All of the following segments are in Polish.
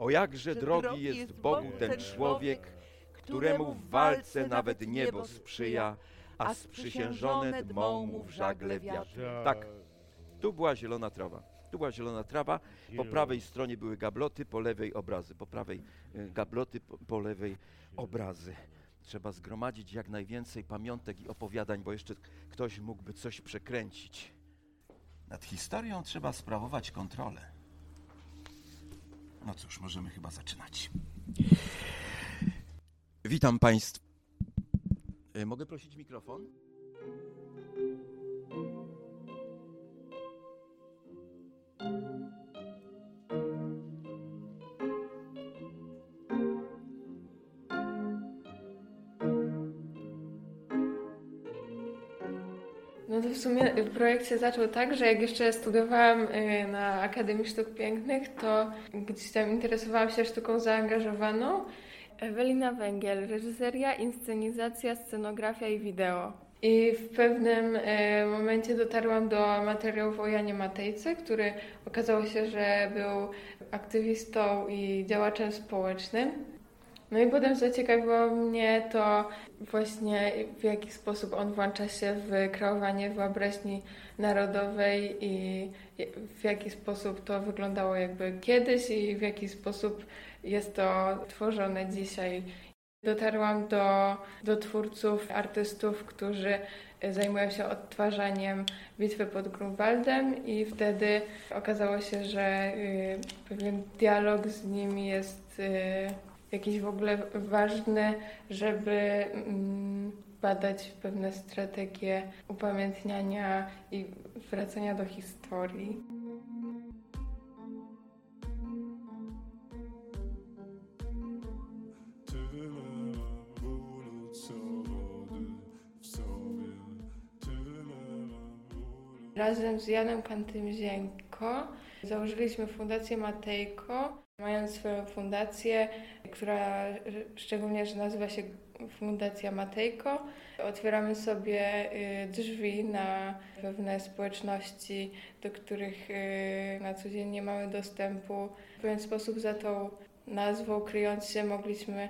O jakże drogi jest Bogu ten człowiek, któremu w walce nawet niebo sprzyja, a sprzysiężone dmą mu w żagle wiatr. Tak, tu była zielona trawa. Tu była zielona trawa, po prawej stronie były gabloty, po lewej obrazy. Po prawej y, gabloty, po, po lewej obrazy. Trzeba zgromadzić jak najwięcej pamiątek i opowiadań, bo jeszcze ktoś mógłby coś przekręcić. Nad historią trzeba sprawować kontrolę. No cóż, możemy chyba zaczynać. Witam Państwa. Y, Mogę prosić mikrofon? Sumie projekt się zaczął tak, że jak jeszcze studiowałam y, na Akademii Sztuk Pięknych, to gdzieś tam interesowałam się sztuką zaangażowaną. Ewelina Węgiel, reżyseria, inscenizacja, scenografia i wideo. I w pewnym y, momencie dotarłam do materiałów o Janie Matejce, który okazało się, że był aktywistą i działaczem społecznym. No i potem zaciekawiło mnie to właśnie w jaki sposób on włącza się w kreowanie wyobraźni narodowej i w jaki sposób to wyglądało jakby kiedyś i w jaki sposób jest to tworzone dzisiaj. Dotarłam do, do twórców, artystów, którzy zajmują się odtwarzaniem bitwy pod Grunwaldem i wtedy okazało się, że y, pewien dialog z nimi jest y, jakiś w ogóle ważny, żeby mm, badać pewne strategie upamiętniania i wracania do historii. Razem z Janem Kantym-Zięko założyliśmy Fundację Matejko, mając swoją fundację, która szczególnie, że nazywa się Fundacja Matejko. Otwieramy sobie y, drzwi na pewne społeczności, do których y, na co dzień nie mamy dostępu. W pewien sposób za tą nazwą kryjąc się mogliśmy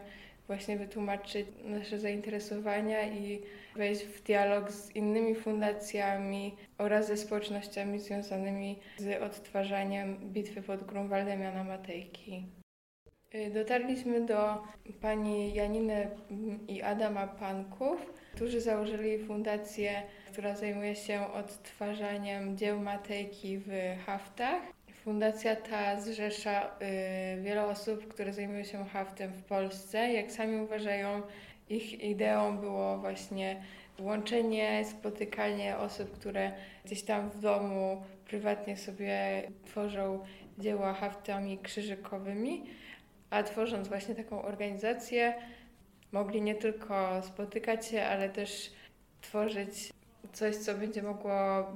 właśnie wytłumaczyć nasze zainteresowania i wejść w dialog z innymi fundacjami oraz ze społecznościami związanymi z odtwarzaniem bitwy pod Grunwaldem Jana Matejki. Y, Dotarliśmy do pani Janiny i Adama Panków, którzy założyli fundację, która zajmuje się odtwarzaniem dzieł Matejki w haftach. Fundacja ta zrzesza y, wiele osób, które zajmują się haftem w Polsce. Jak sami uważają, ich ideą było właśnie łączenie, spotykanie osób, które gdzieś tam w domu prywatnie sobie tworzą dzieła haftami krzyżykowymi, a tworząc właśnie taką organizację, mogli nie tylko spotykać się, ale też tworzyć coś, co będzie mogło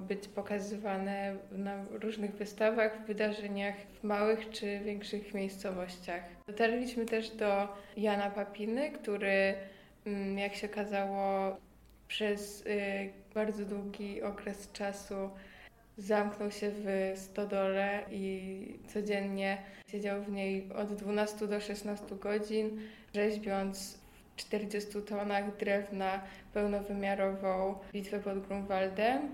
być pokazywane na różnych wystawach, wydarzeniach w małych czy większych miejscowościach. Dotarliśmy też do Jana Papiny, który, mm, jak się okazało, przez y, bardzo długi okres czasu zamknął się w stodole i codziennie siedział w niej od 12 do 16 godzin, rzeźbiąc 40 tonach drewna pełnowymiarową bitwę pod Grunwaldem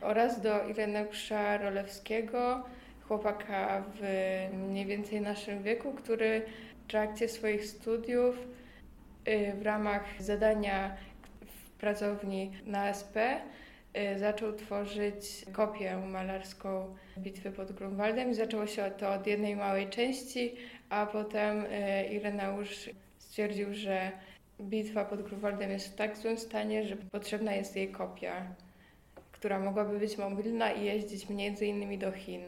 oraz do Ireneusza Rolewskiego, chłopaka w mniej więcej naszym wieku, który w trakcie swoich studiów y, w ramach zadania w pracowni na SP y, zaczął tworzyć kopię malarską bitwy pod Grunwaldem. Zaczęło się to od jednej małej części, a potem y, Ireneusz stwierdził, że bitwa pod Grunwaldem jest w tak złym stanie, że potrzebna jest jej kopia, która mogłaby być mobilna i jeździć między innymi do Chin.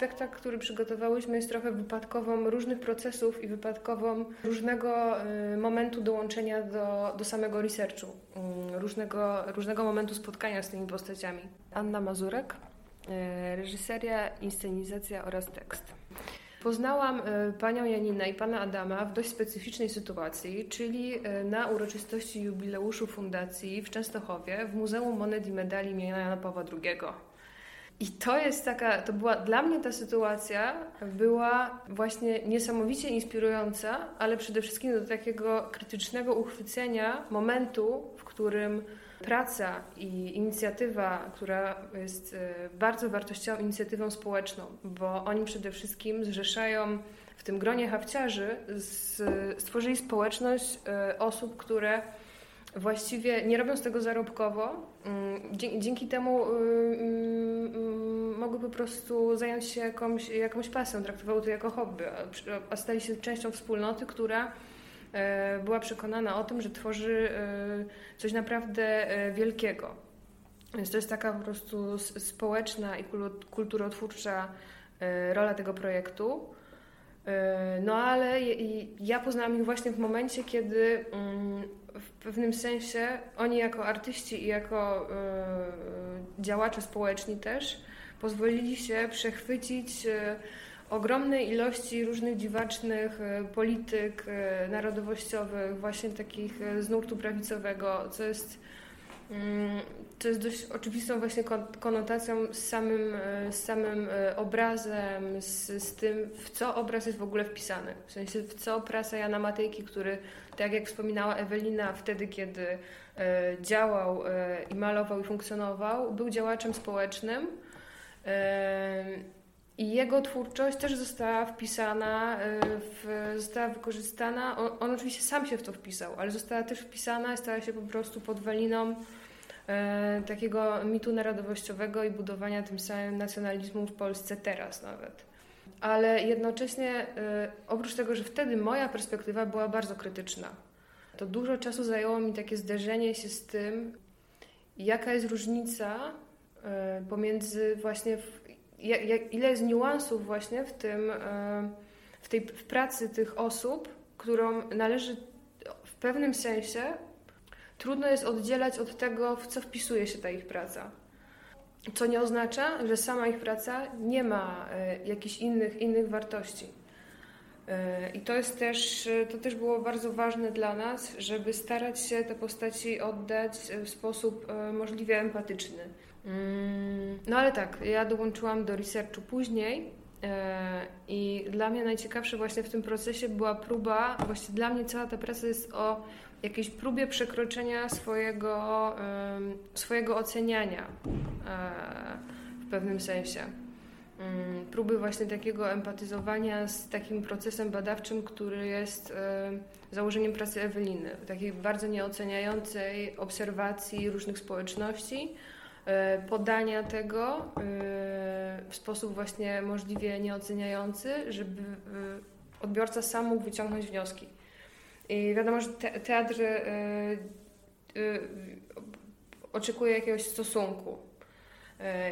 Maryja. który przygotowałyśmy, jest trochę wypadkową różnych procesów i wypadkową różnego y, momentu dołączenia do, do samego researchu, y, różnego, różnego momentu spotkania z tymi postaciami. Anna Mazurek, y, reżyseria, inscenizacja oraz tekst. Poznałam panią Janinę i pana Adama w dość specyficznej sytuacji, czyli na uroczystości jubileuszu fundacji w Częstochowie w Muzeum Monet i Medali imienia Jana Pawła II. I to jest taka, to była dla mnie ta sytuacja była właśnie niesamowicie inspirująca, ale przede wszystkim do takiego krytycznego uchwycenia momentu, w którym praca i inicjatywa, która jest e, bardzo wartościową inicjatywą społeczną, bo oni przede wszystkim zrzeszają w tym gronie hawciarzy, stworzyli społeczność e, osób, które właściwie nie robią z tego zarobkowo. Mm, dzięki temu y, y, y, mogły po prostu zająć się jakąś, jakąś pasją, traktowały to jako hobby, a stali się częścią wspólnoty, która e, była przekonana o tym, że tworzy e, coś naprawdę e, wielkiego. Więc to jest taka po prostu społeczna i kulturotwórcza rola tego projektu. No ale ja poznałam ich właśnie w momencie, kiedy mm, w pewnym sensie oni jako artyści i jako y, działacze społeczni też pozwolili się przechwycić y, ogromnej ilości różnych dziwacznych y, polityk narodowościowych, właśnie takich z nurtu prawicowego, co jest to jest dość oczywistą właśnie konotacją z samym, z samym obrazem, z, z tym, w co obraz jest w ogóle wpisany. W sensie, w co prasa Jana Matejki, który tak jak wspominała Ewelina, wtedy, kiedy e, działał e, i malował i funkcjonował, był działaczem społecznym. E, I jego twórczość też została wpisana, w, została wykorzystana. On, on, oczywiście sam się w to wpisał, ale została też wpisana i stała się po prostu podwaliną e, takiego mitu narodowościowego i budowania tym samym nacjonalizmu w Polsce teraz nawet ale jednocześnie y, oprócz tego, że wtedy moja perspektywa była bardzo krytyczna, to dużo czasu zajęło mi takie zderzenie się z tym, jaka jest różnica y, pomiędzy właśnie, w, jak, ile jest niuansów właśnie w tym, y, w tej w pracy tych osób, którą należy w pewnym sensie trudno jest oddzielać od tego, w co wpisuje się ta ich praca. Co nie oznacza, że sama ich praca nie ma e, jakichś innych, innych wartości. E, I to jest też, to też było bardzo ważne dla nas, żeby starać się te postaci oddać w sposób e, możliwie empatyczny. Mm, no ale tak, ja dołączyłam do researchu później i dla mnie najciekawsze właśnie w tym procesie była próba, właściwie dla mnie cała ta praca jest o jakiejś próbie przekroczenia swojego, swojego oceniania e, w pewnym sensie. Mm, próby właśnie takiego empatyzowania z takim procesem badawczym, który jest założeniem pracy Eweliny, takiej bardzo nieoceniającej obserwacji różnych społeczności, e, podania tego e, w sposób właśnie możliwie nieoceniający, żeby odbiorca sam mógł wyciągnąć wnioski. I wiadomo, że te, teatr oczekuje jakiegoś stosunku,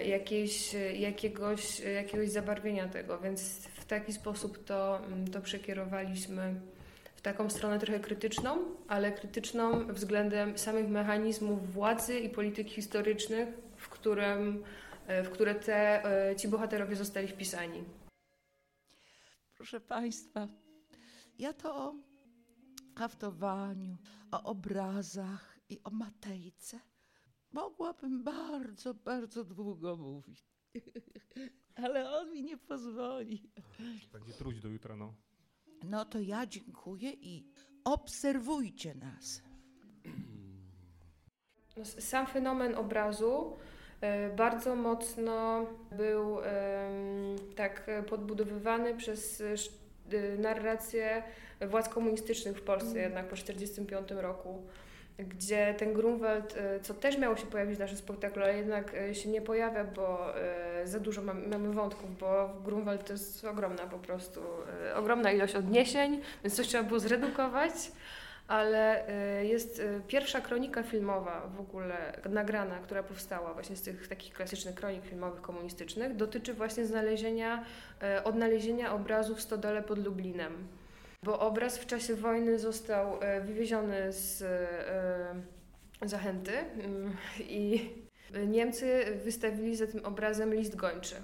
jakiejś, jakiegoś, jakiegoś zabarwienia tego, więc w taki sposób to, mm, to przekierowaliśmy w taką stronę trochę krytyczną, ale krytyczną względem samych mechanizmów władzy i polityk historycznych, którym, w które te, ci bohaterowie zostali wpisani. Proszę Państwa, ja to haftowaniu, o obrazach i o Matejce mogłabym bardzo, bardzo długo mówić. Ale on mi nie pozwoli. Będzie truć do jutra, no. No to ja dziękuję i obserwujcie nas. Sam fenomen obrazu e, bardzo mocno był tak podbudowywany przez Y, narrację władz komunistycznych w Polsce mm. jednak po 1945 roku, gdzie ten Grunwald, co też miało się pojawić w naszym spektaklu, ale jednak się nie pojawia, bo za dużo mamy, mamy wątków, bo Grunwald to jest ogromna po prostu, ogromna ilość odniesień, więc coś trzeba było zredukować. Ale y, jest y, pierwsza kronika filmowa w ogóle nagrana, która powstała właśnie z tych takich klasycznych kronik filmowych komunistycznych, dotyczy właśnie znalezienia, y, odnalezienia obrazu w stodole pod Lublinem. Bo obraz w czasie wojny został wywieziony z Zachęty mm, i Niemcy wystawili za tym obrazem list gończy.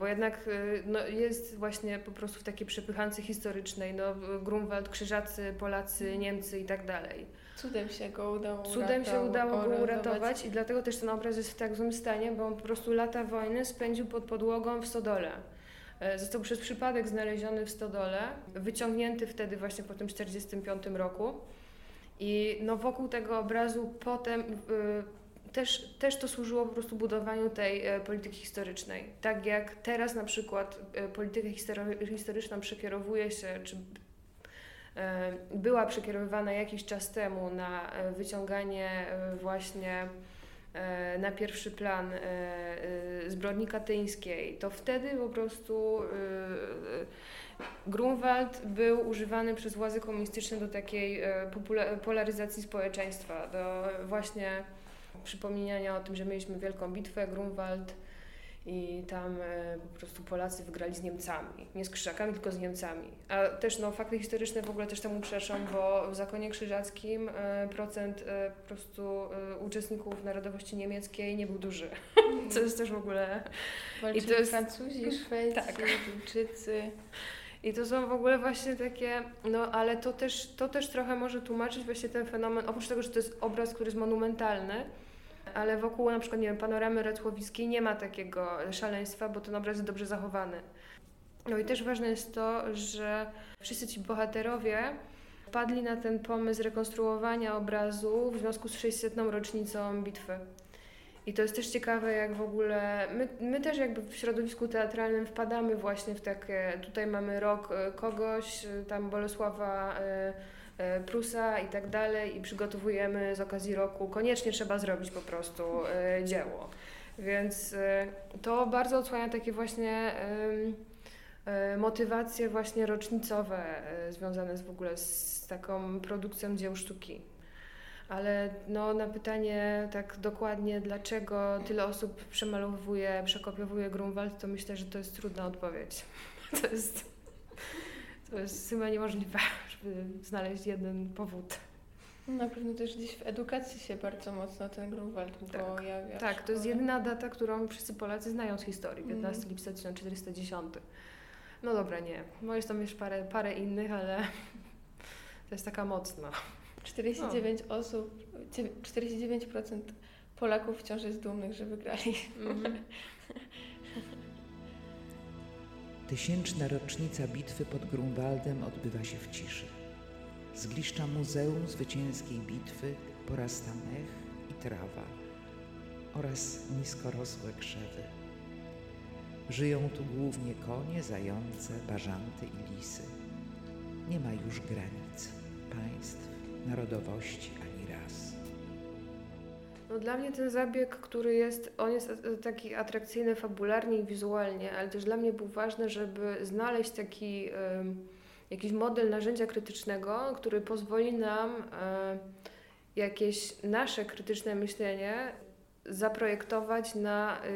Bo jednak y, no, jest właśnie po prostu w takiej przepychance historycznej, no, Grunwald, Krzyżacy, Polacy, Niemcy i tak dalej. Cudem się go udało Cudem się udało go uratować. i dlatego też ten obraz jest w tak złym stanie, bo on po prostu lata wojny spędził pod podłogą w stodole. E, Został przez przypadek znaleziony w stodole, wyciągnięty wtedy właśnie po tym 1945 roku. I no wokół tego obrazu potem y, też, też to służyło po prostu budowaniu tej e, polityki historycznej. Tak jak teraz na przykład e, polityka historyczna przekierowuje się, czy e, była przekierowywana jakiś czas temu na wyciąganie właśnie na pierwszy plan zbrodni katyńskiej, to wtedy po prostu Grunwald był używany przez władze komunistyczne do takiej polaryzacji społeczeństwa, do właśnie przypominania o tym, że mieliśmy wielką bitwę, Grunwald i tam e, po prostu Polacy wygrali z Niemcami. Nie z Krzyżakami, tylko z Niemcami. A też no, fakty historyczne w ogóle też temu przeszą, bo w Zakonie Krzyżackim e, procent e, po prostu e, uczestników narodowości niemieckiej nie był duży. Co jest też w ogóle... Walczyli I to jest- Francuzi, Szwedzi, Tak. Duńczycy. I to są w ogóle właśnie takie, no ale to też, to też trochę może tłumaczyć właśnie ten fenomen, oprócz tego, że to jest obraz, który jest monumentalny, ale wokół na przykład, nie wiem, panoramy Racławickiej nie ma takiego szaleństwa, bo ten obraz jest dobrze zachowany. No i też ważne jest to, że wszyscy ci bohaterowie wpadli na ten pomysł rekonstruowania obrazu w związku z 600. rocznicą bitwy. I to jest też ciekawe, jak w ogóle. My, my też jakby w środowisku teatralnym wpadamy właśnie w takie. Tutaj mamy rok e, kogoś, e, tam Bolesława e, Prusa i tak dalej, i przygotowujemy z okazji roku. Koniecznie trzeba zrobić po prostu e, dzieło. Więc e, to bardzo odsłania takie właśnie e, motywacje właśnie rocznicowe e, związane z w ogóle z taką produkcją dzieł sztuki. Ale no, na pytanie tak dokładnie, dlaczego tyle osób przemalowuje, przekopiowuje Grunwald, to myślę, że to jest trudna odpowiedź. To jest, to jest chyba niemożliwe, znaleźć jeden powód. Na pewno też gdzieś w edukacji się bardzo mocno ten Grunwald pojawia. w Tak, to jest jedyna data, którą wszyscy Polacy znają z historii, 15 Mhm. lipca 1410. No dobra, nie. Bo jest tam jeszcze parę, parę innych, ale to jest taka mocna. 49 osób, dzie- 49% Polaków wciąż jest dumnych, że wygrali. Mhm. Tysięczna rocznica bitwy pod Grunwaldem odbywa się w ciszy. Z gliszcza Muzeum Zwycięskiej Bitwy porasta mech i trawa oraz niskorosłe krzewy. Żyją tu głównie konie, zające, bażanty i lisy. Nie ma już granic, państw, narodowości ani ras. No dla mnie ten zabieg, który jest, on jest taki atrakcyjny fabularnie i wizualnie, ale też dla mnie był ważny, żeby znaleźć taki em, jakiś model narzędzia krytycznego, który pozwoli nam e, jakieś nasze krytyczne myślenie zaprojektować na e,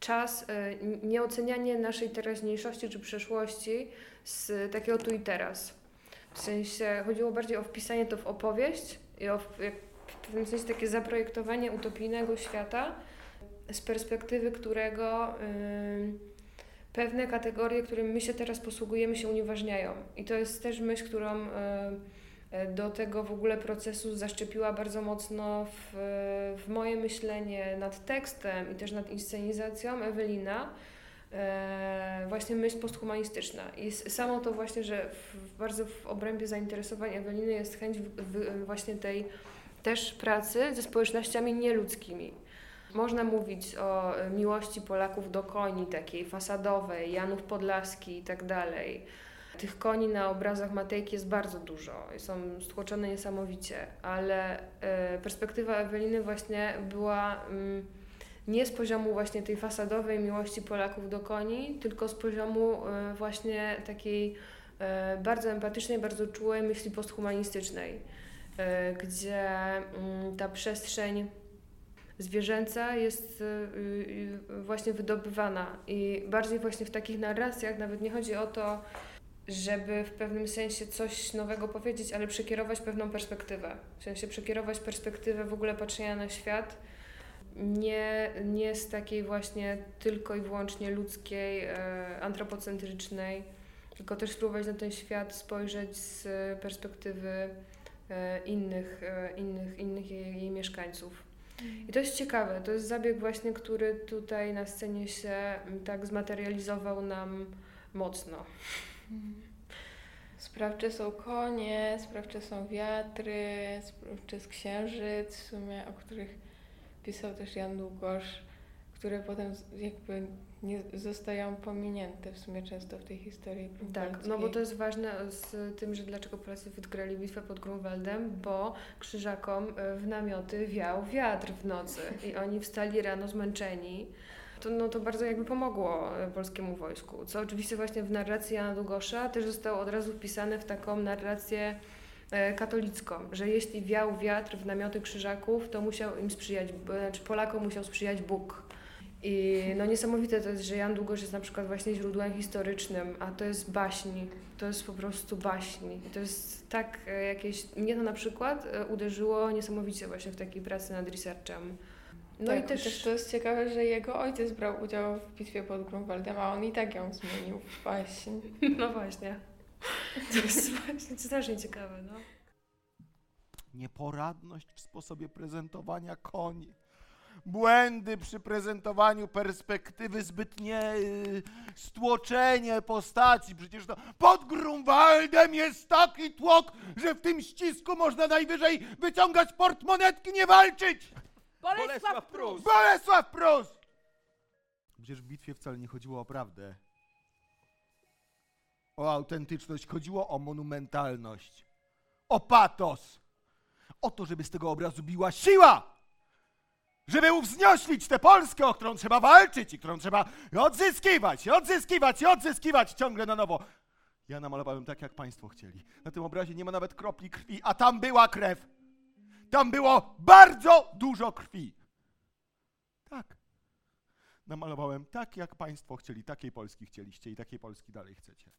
czas, e, nieocenianie naszej teraźniejszości czy przeszłości z takiego tu i teraz. W sensie chodziło bardziej o wpisanie to w opowieść i o jak w pewnym sensie takie zaprojektowanie utopijnego świata, z perspektywy którego ym, pewne kategorie, którymi my się teraz posługujemy, się unieważniają. I to jest też myśl, którą e, do tego w ogóle procesu zaszczepiła bardzo mocno w, w moje myślenie nad tekstem i też nad inscenizacją Ewelina. E, właśnie myśl posthumanistyczna. I samo to właśnie, że w bardzo w obrębie zainteresowań Eweliny jest chęć w, w, właśnie tej też pracy ze społecznościami nieludzkimi. Można mówić o e, miłości Polaków do koni, takiej fasadowej, Janów Podlaski i tak dalej. Tych koni na obrazach Matejki jest bardzo dużo, są stłoczone niesamowicie, ale e, perspektywa Eweliny właśnie była mm, nie z poziomu właśnie tej fasadowej miłości Polaków do koni, tylko z poziomu e, właśnie takiej bardzo empatycznej, bardzo czułej myśli posthumanistycznej. E, gdzie mm, ta przestrzeń zwierzęca jest y, y, właśnie wydobywana i bardziej właśnie w takich narracjach nawet nie chodzi o to, żeby w pewnym sensie coś nowego powiedzieć, ale przekierować pewną perspektywę. W sensie przekierować perspektywę w ogóle patrzenia na świat, nie, nie z takiej właśnie tylko i wyłącznie ludzkiej, e, antropocentrycznej, tylko też spróbować na ten świat spojrzeć z perspektywy e, innych, e, innych, innych jej, jej mieszkańców. I to jest ciekawe, to jest zabieg właśnie, który tutaj na scenie się mm, tak zmaterializował nam mocno. Sprawcze są konie, sprawcze są wiatry, sprawczy jest księżyc, w sumie, o których pisał też Jan Długosz, które potem jakby nie zostają pominięte w sumie często w tej historii Tak, no bo to jest ważne z tym, że dlaczego Polacy wygrali bitwę pod Grunwaldem, bo krzyżakom e, w namioty wiał wiatr w nocy i oni wstali rano zmęczeni. To, no, to bardzo jakby pomogło e, polskiemu wojsku, co oczywiście właśnie w narracji Jana Długosza też zostało od razu wpisane w taką narrację e, katolicką, że jeśli wiał wiatr w namioty krzyżaków, to musiał im sprzyjać, znaczy Polakom musiał sprzyjać Bóg. I no niesamowite to jest, że Jan Długosz jest na przykład właśnie źródłem historycznym, a to jest baśni. To jest po prostu baśni. I to jest tak e, jakieś... Mnie to na przykład e, uderzyło niesamowicie właśnie w takiej pracy nad researchem. No tak, i też... chociaż to jest ciekawe, że jego ojciec brał udział w bitwie pod Grunwaldem, a on i tak ją zmienił w baśń. No właśnie. To jest właśnie strasznie ciekawe, no. Nieporadność w sposobie prezentowania koni. Błędy przy prezentowaniu perspektywy, zbytnie y, stłoczenie postaci. Przecież to pod Grunwaldem jest taki tłok, że w tym ścisku można najwyżej wyciągać portmonetki, nie walczyć! Bolesław Prus! Bolesław Prus! Przecież w bitwie wcale nie chodziło o prawdę. O autentyczność, chodziło o monumentalność. O patos. O to, żeby z tego obrazu biła siła! Żeby uwznioślić tę Polskę, o którą trzeba walczyć i którą trzeba odzyskiwać, odzyskiwać, i odzyskiwać ciągle na nowo. Ja namalowałem tak, jak państwo chcieli. Na tym obrazie nie ma nawet kropli krwi, a tam była krew. Tam było bardzo dużo krwi. Tak. Namalowałem tak, jak Państwo chcieli, takiej Polski chcieliście i takiej Polski dalej chcecie.